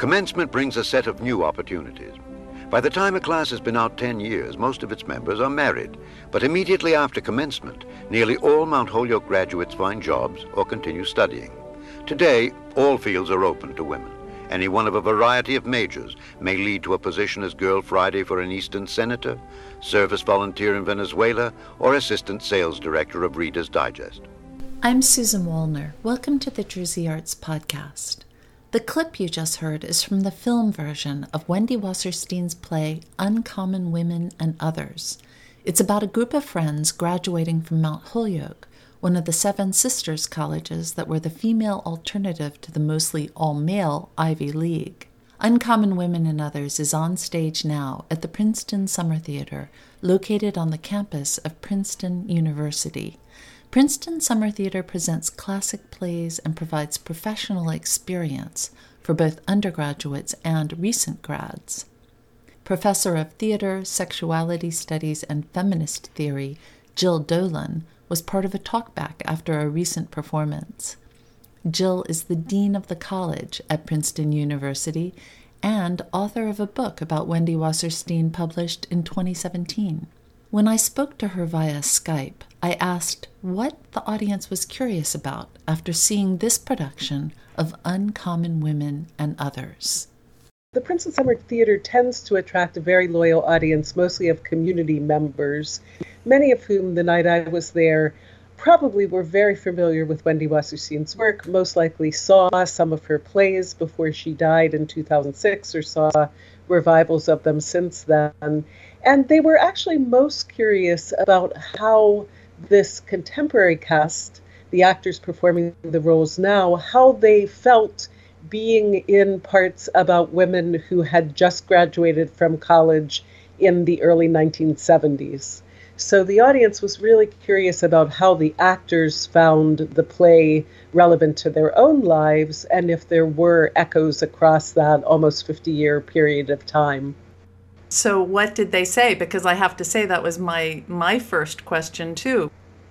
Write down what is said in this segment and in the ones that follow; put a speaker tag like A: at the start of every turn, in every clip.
A: Commencement brings a set of new opportunities. By the time a class has been out 10 years, most of its members are married. But immediately after commencement, nearly all Mount Holyoke graduates find jobs or continue studying. Today, all fields are open to women. Any one of a variety of majors may lead to a position as Girl Friday for an Eastern senator, service volunteer in Venezuela, or assistant sales director of Reader's Digest.
B: I'm Susan Wallner. Welcome to the Jersey Arts Podcast. The clip you just heard is from the film version of Wendy Wasserstein's play Uncommon Women and Others. It's about a group of friends graduating from Mount Holyoke, one of the Seven Sisters colleges that were the female alternative to the mostly all male Ivy League. Uncommon Women and Others is on stage now at the Princeton Summer Theater, located on the campus of Princeton University. Princeton Summer Theater presents classic plays and provides professional experience for both undergraduates and recent grads. Professor of Theater, Sexuality Studies, and Feminist Theory, Jill Dolan, was part of a talkback after a recent performance. Jill is the Dean of the College at Princeton University and author of a book about Wendy Wasserstein published in 2017. When I spoke to her via Skype, I asked what the audience was curious about after seeing this production of Uncommon Women and Others.
C: The Prince Princeton Summer Theater tends to attract a very loyal audience, mostly of community members, many of whom, the night I was there, probably were very familiar with Wendy Wasserstein's work, most likely saw some of her plays before she died in 2006 or saw revivals of them since then. And they were actually most curious about how this contemporary cast, the actors performing the roles now, how they felt being in parts about women who had just graduated from college in the early 1970s. So the audience was really curious about how the actors found the play relevant to their own lives and if there were echoes across that almost 50 year period of time.
D: So what did they say? Because I have to say that was my my first question too.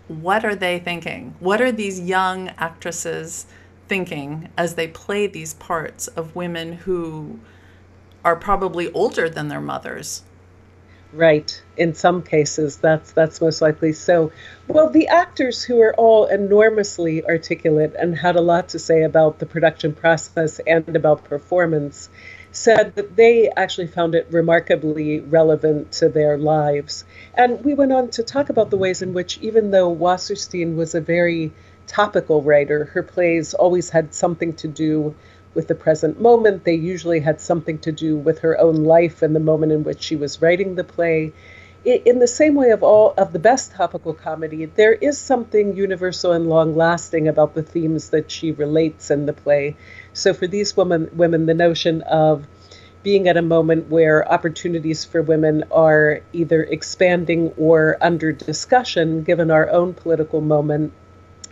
D: What are they thinking? What are these young actresses thinking as they play these parts of women who are probably older than their mothers?
C: Right. In some cases, that's that's most likely so. Well, the actors who are all enormously articulate and had a lot to say about the production process and about performance said that they actually found it remarkably relevant to their lives. And we went on to talk about the ways in which, even though Wasserstein was a very topical writer, her plays always had something to do with the present moment. They usually had something to do with her own life and the moment in which she was writing the play. In the same way of all of the best topical comedy, there is something universal and long lasting about the themes that she relates in the play. So for these women, women, the notion of being at a moment where opportunities for women are either expanding or under discussion, given our own political moment,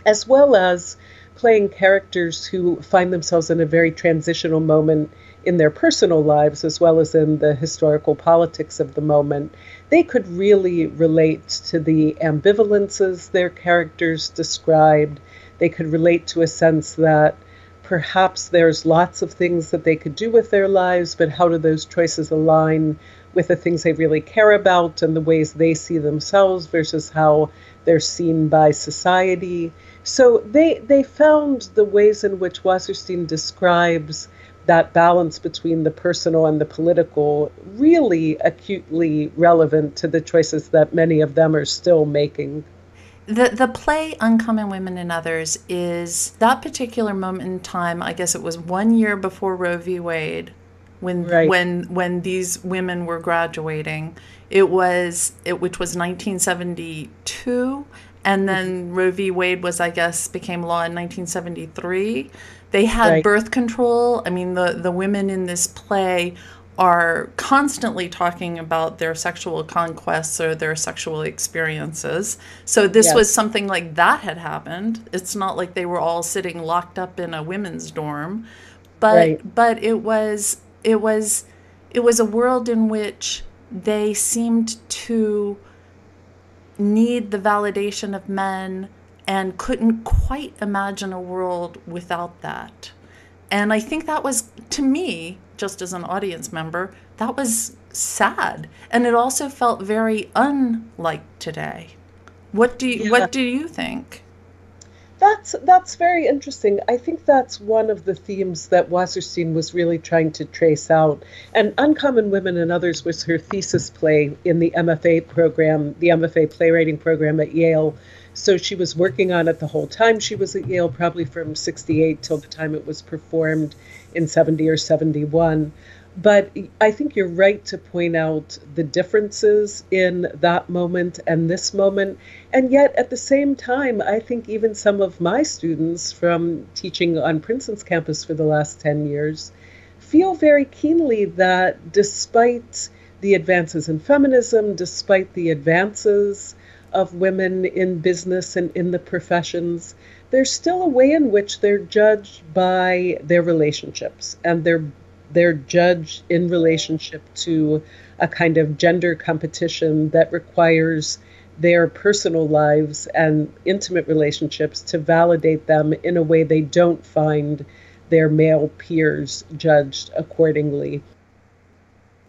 C: as well as playing characters who find themselves in a very transitional moment in their personal lives as well as in the historical politics of the moment, they could really relate to the ambivalences their characters described. They could relate to a sense that perhaps there's lots of things that they could do with their lives, but how do those choices align with the things they really care about and the ways they see themselves versus how they're seen by society? So they they found the ways in which Wasserstein describes that balance between the personal and the political really acutely relevant to the choices that many of them are still making
D: the the play Uncommon Women and Others is that particular moment in time. I guess it was one year before Roe v. Wade, when right. when when these women were graduating. It was it which was 1972, and then. Roe v. Wade was I guess became law in 1973. They had right. birth control. I mean the the women in this play are constantly talking about their sexual conquests or their sexual experiences. So this yes. was something like that had happened. It's not like they were all sitting locked up in a women's dorm, but right. but it was it was it was a world in which they seemed to need the validation of men and couldn't quite imagine a world without that. And I think that was, to me, just as an audience member, that was sad. And it also felt very unlike today. What do you, yeah. what do you think?
C: That's that's very interesting. I think that's one of the themes that Wasserstein was really trying to trace out. And Uncommon Women and Others was her thesis play in the MFA program, the MFA playwriting program at Yale. So she was working on it the whole time she was at Yale, probably from 68 till the time it was performed in 70 or 71. But I think you're right to point out the differences in that moment and this moment. And yet, at the same time, I think even some of my students from teaching on Princeton's campus for the last 10 years feel very keenly that despite the advances in feminism, despite the advances of women in business and in the professions, there's still a way in which they're judged by their relationships and they're they're judged in relationship to a kind of gender competition that requires their personal lives and intimate relationships to validate them in a way they don't find their male peers judged accordingly.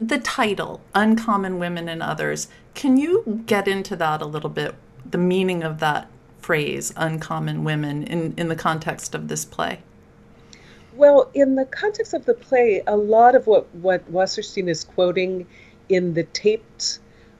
D: The title, Uncommon Women and Others, can you get into that a little bit? The meaning of that phrase, uncommon women, in, in the context of this play?
C: Well, in the context of the play, a lot of what, what Wasserstein is quoting in the taped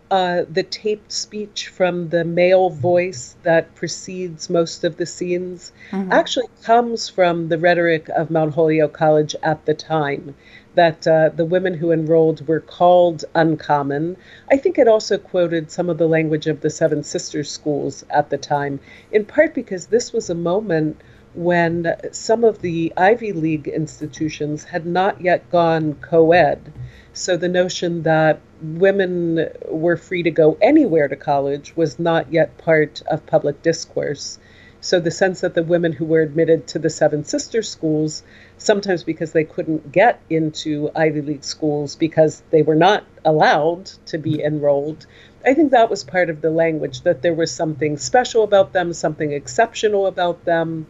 C: uh, the taped speech from the male voice that precedes most of the scenes mm-hmm. actually comes from the rhetoric of Mount Holyoke College at the time. That uh, the women who enrolled were called uncommon. I think it also quoted some of the language of the Seven Sisters schools at the time, in part because this was a moment when some of the Ivy League institutions had not yet gone co ed. So the notion that women were free to go anywhere to college was not yet part of public discourse. So the sense that the women who were admitted to the Seven Sisters schools, sometimes because they couldn't get into Ivy League schools because they were not allowed to be mm-hmm. enrolled, I think that was part of the language that there was something special about them, something exceptional about them.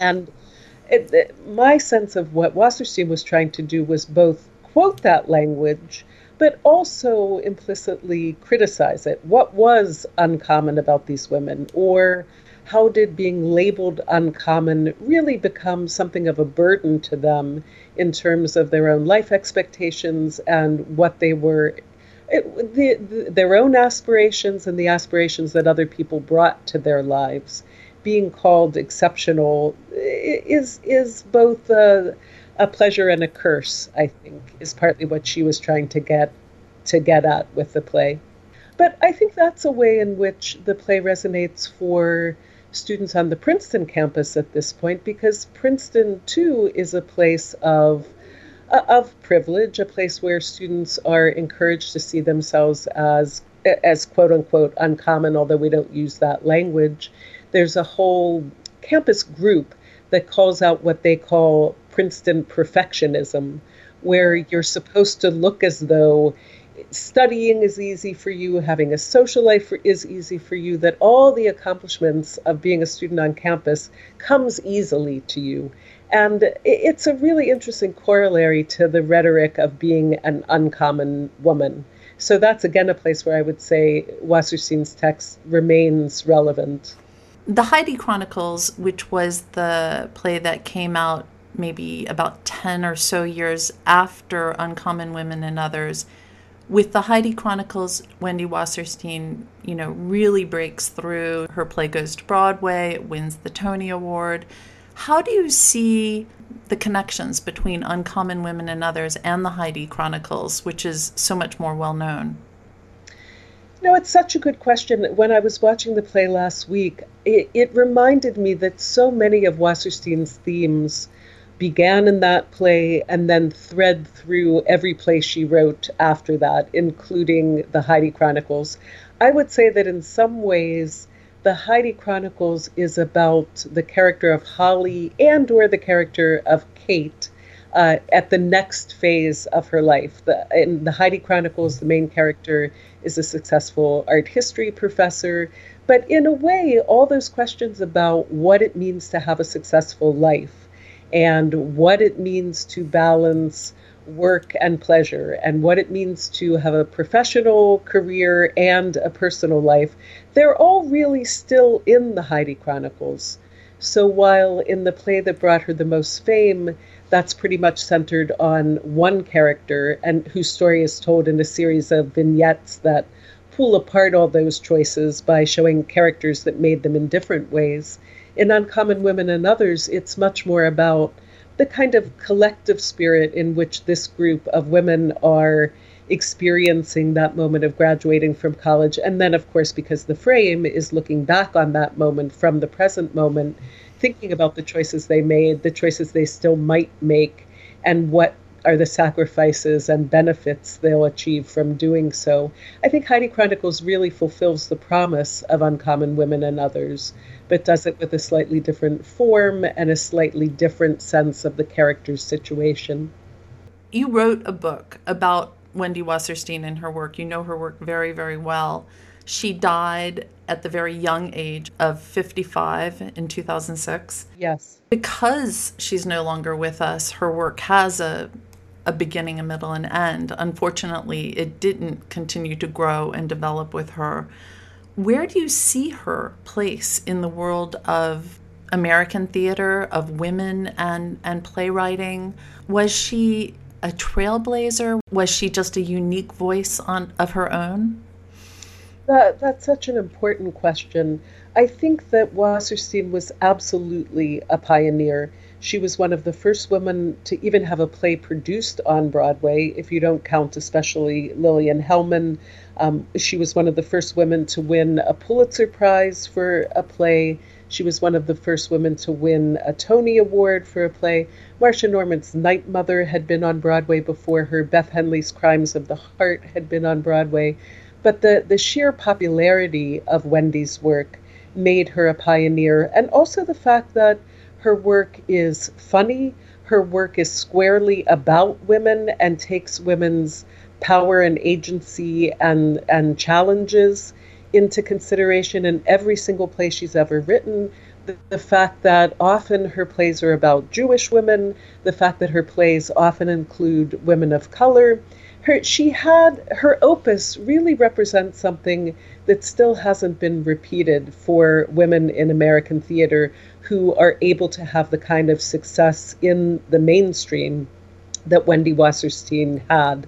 C: And it, it, my sense of what Wasserstein was trying to do was both quote that language, but also implicitly criticize it. What was uncommon about these women? Or how did being labeled uncommon really become something of a burden to them in terms of their own life expectations and what they were, it, the, the, their own aspirations and the aspirations that other people brought to their lives? Being called exceptional is is both a, a pleasure and a curse. I think is partly what she was trying to get to get at with the play. But I think that's a way in which the play resonates for students on the Princeton campus at this point, because Princeton too is a place of of privilege, a place where students are encouraged to see themselves as as quote unquote uncommon, although we don't use that language, there's a whole campus group that calls out what they call Princeton perfectionism, where you're supposed to look as though studying is easy for you, having a social life is easy for you, that all the accomplishments of being a student on campus comes easily to you. And it's a really interesting corollary to the rhetoric of being an uncommon woman. So that's again a place where I would say Wasserstein's text remains relevant.
D: The Heidi Chronicles, which was the play that came out maybe about 10 or so years after Uncommon Women and Others, with the Heidi Chronicles, Wendy Wasserstein, you know, really breaks through. Her play goes to Broadway, it wins the Tony Award. How do you see the connections between Uncommon Women and Others and the Heidi Chronicles, which is so much more well known?
C: No, it's such a good question. When I was watching the play last week, it, it reminded me that so many of Wasserstein's themes began in that play and then thread through every play she wrote after that, including the Heidi Chronicles. I would say that in some ways, the Heidi Chronicles is about the character of Holly and or the character of Kate uh, at the next phase of her life. The, in the Heidi Chronicles, the main character is a successful art history professor. But in a way, all those questions about what it means to have a successful life and what it means to balance work and pleasure and what it means to have a professional career and a personal life, they're all really still in the Heidi Chronicles. So while in the play that brought her the most fame, that's pretty much centered on one character and whose story is told in a series of vignettes that pull apart all those choices by showing characters that made them in different ways. In Uncommon Women and Others, it's much more about the kind of collective spirit in which this group of women are experiencing that moment of graduating from college. And then, of course, because the frame is looking back on that moment from the present moment, thinking about the choices they made, the choices they still might make, and what are the sacrifices and benefits they'll achieve from doing so. I think Heidi Chronicles really fulfills the promise of Uncommon Women and Others, but does it with a slightly different form and a slightly different sense of the character's situation.
D: You wrote a book about Wendy Wasserstein and her work. You know her work very, very well. She died at the very young age of 55 in 2006.
C: Yes.
D: Because she's no longer with us, her work has a a beginning, a middle, and end. Unfortunately, it didn't continue to grow and develop with her. Where do you see her place in the world of American theater, of women and, and playwriting? Was she a trailblazer? Was she just a unique voice on of her own?
C: That, that's such an important question. I think that Wasserstein was absolutely a pioneer. She was one of the first women to even have a play produced on Broadway, if you don't count especially Lillian Hellman. Um, she was one of the first women to win a Pulitzer Prize for a play. She was one of the first women to win a Tony Award for a play. Marsha Norman's Night Mother had been on Broadway before her. Beth Henley's Crimes of the Heart had been on Broadway. But the, the sheer popularity of Wendy's work made her a pioneer, and also the fact that her work is funny. Her work is squarely about women and takes women's power and agency and, and challenges into consideration in every single play she's ever written. The, the, fact that often her plays are about Jewish women, the fact that her plays often include women of color. Her, she had her opus really represents something that still hasn't been repeated for women in American theater who are able to have the kind of success in the mainstream that Wendy Wasserstein had.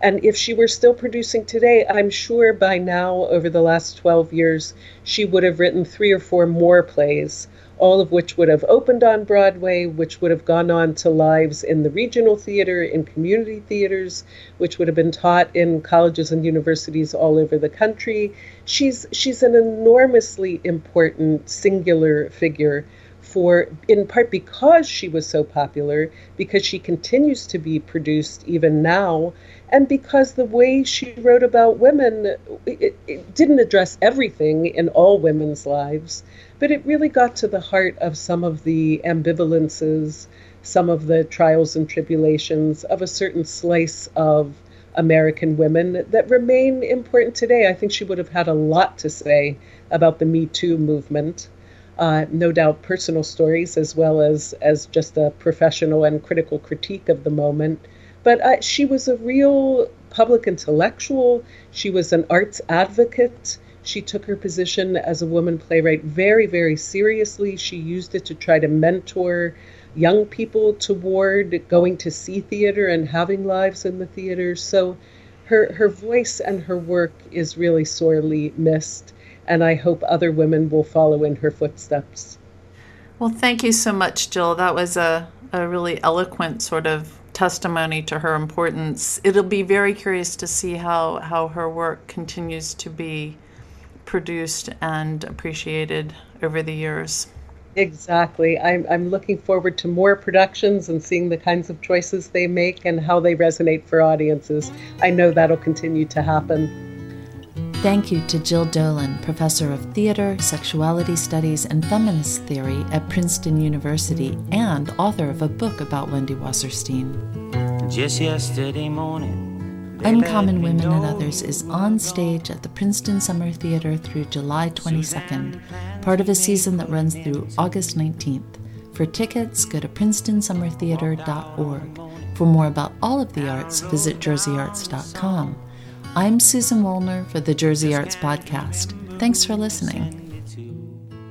C: And if she were still producing today, I'm sure by now, over the last 12 years, she would have written three or four more plays all of which would have opened on Broadway, which would have gone on to lives in the regional theater, in community theaters, which would have been taught in colleges and universities all over the country. She's she's an enormously important singular figure for in part because she was so popular, because she continues to be produced even now, and because the way she wrote about women it, it didn't address everything in all women's lives but it really got to the heart of some of the ambivalences, some of the trials and tribulations of a certain slice of American women that remain important today. I think she would have had a lot to say about the Me Too movement. Uh, no doubt personal stories as well as, as just a professional and critical critique of the moment. But uh, she was a real public intellectual. She was an arts advocate. She took her position as a woman playwright very, very seriously. She used it to try to mentor young people toward going to see theater and having lives in the theater. So her, her voice and her work is really sorely missed, and I hope other women will follow in her footsteps.
D: Well, thank you so much, Jill. That was a, a really eloquent sort of testimony to her importance. It'll be very curious to see how, how her work continues to be produced and appreciated over the years.
C: Exactly. I'm, I'm looking forward to more productions and seeing the kinds of choices they make and how they resonate for audiences. I know that'll continue to happen.
B: Thank you to Jill Dolan, professor of theater, sexuality studies, and feminist theory at Princeton University and author of a book about Wendy Wasserstein. Just yesterday morning, Uncommon Women and Others is on stage at the Princeton Summer Theater through July 22nd, part of a season that runs through August 19th.
D: For tickets, go to princetonsummertheater.org. For more about all of the arts, visit jerseyarts.com. I'm Susan Wallner for the Jersey Arts Podcast. Thanks for listening.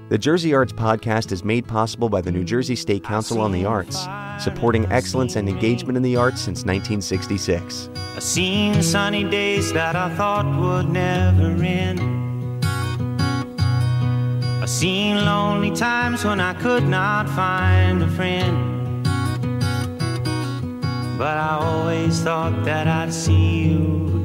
E: The Jersey Arts Podcast is made possible by the New Jersey State Council on the Arts, supporting excellence and engagement in the arts since 1966.
B: I've seen sunny days that I thought would never end. I've seen lonely times when I could not find a friend. But I always thought that I'd see you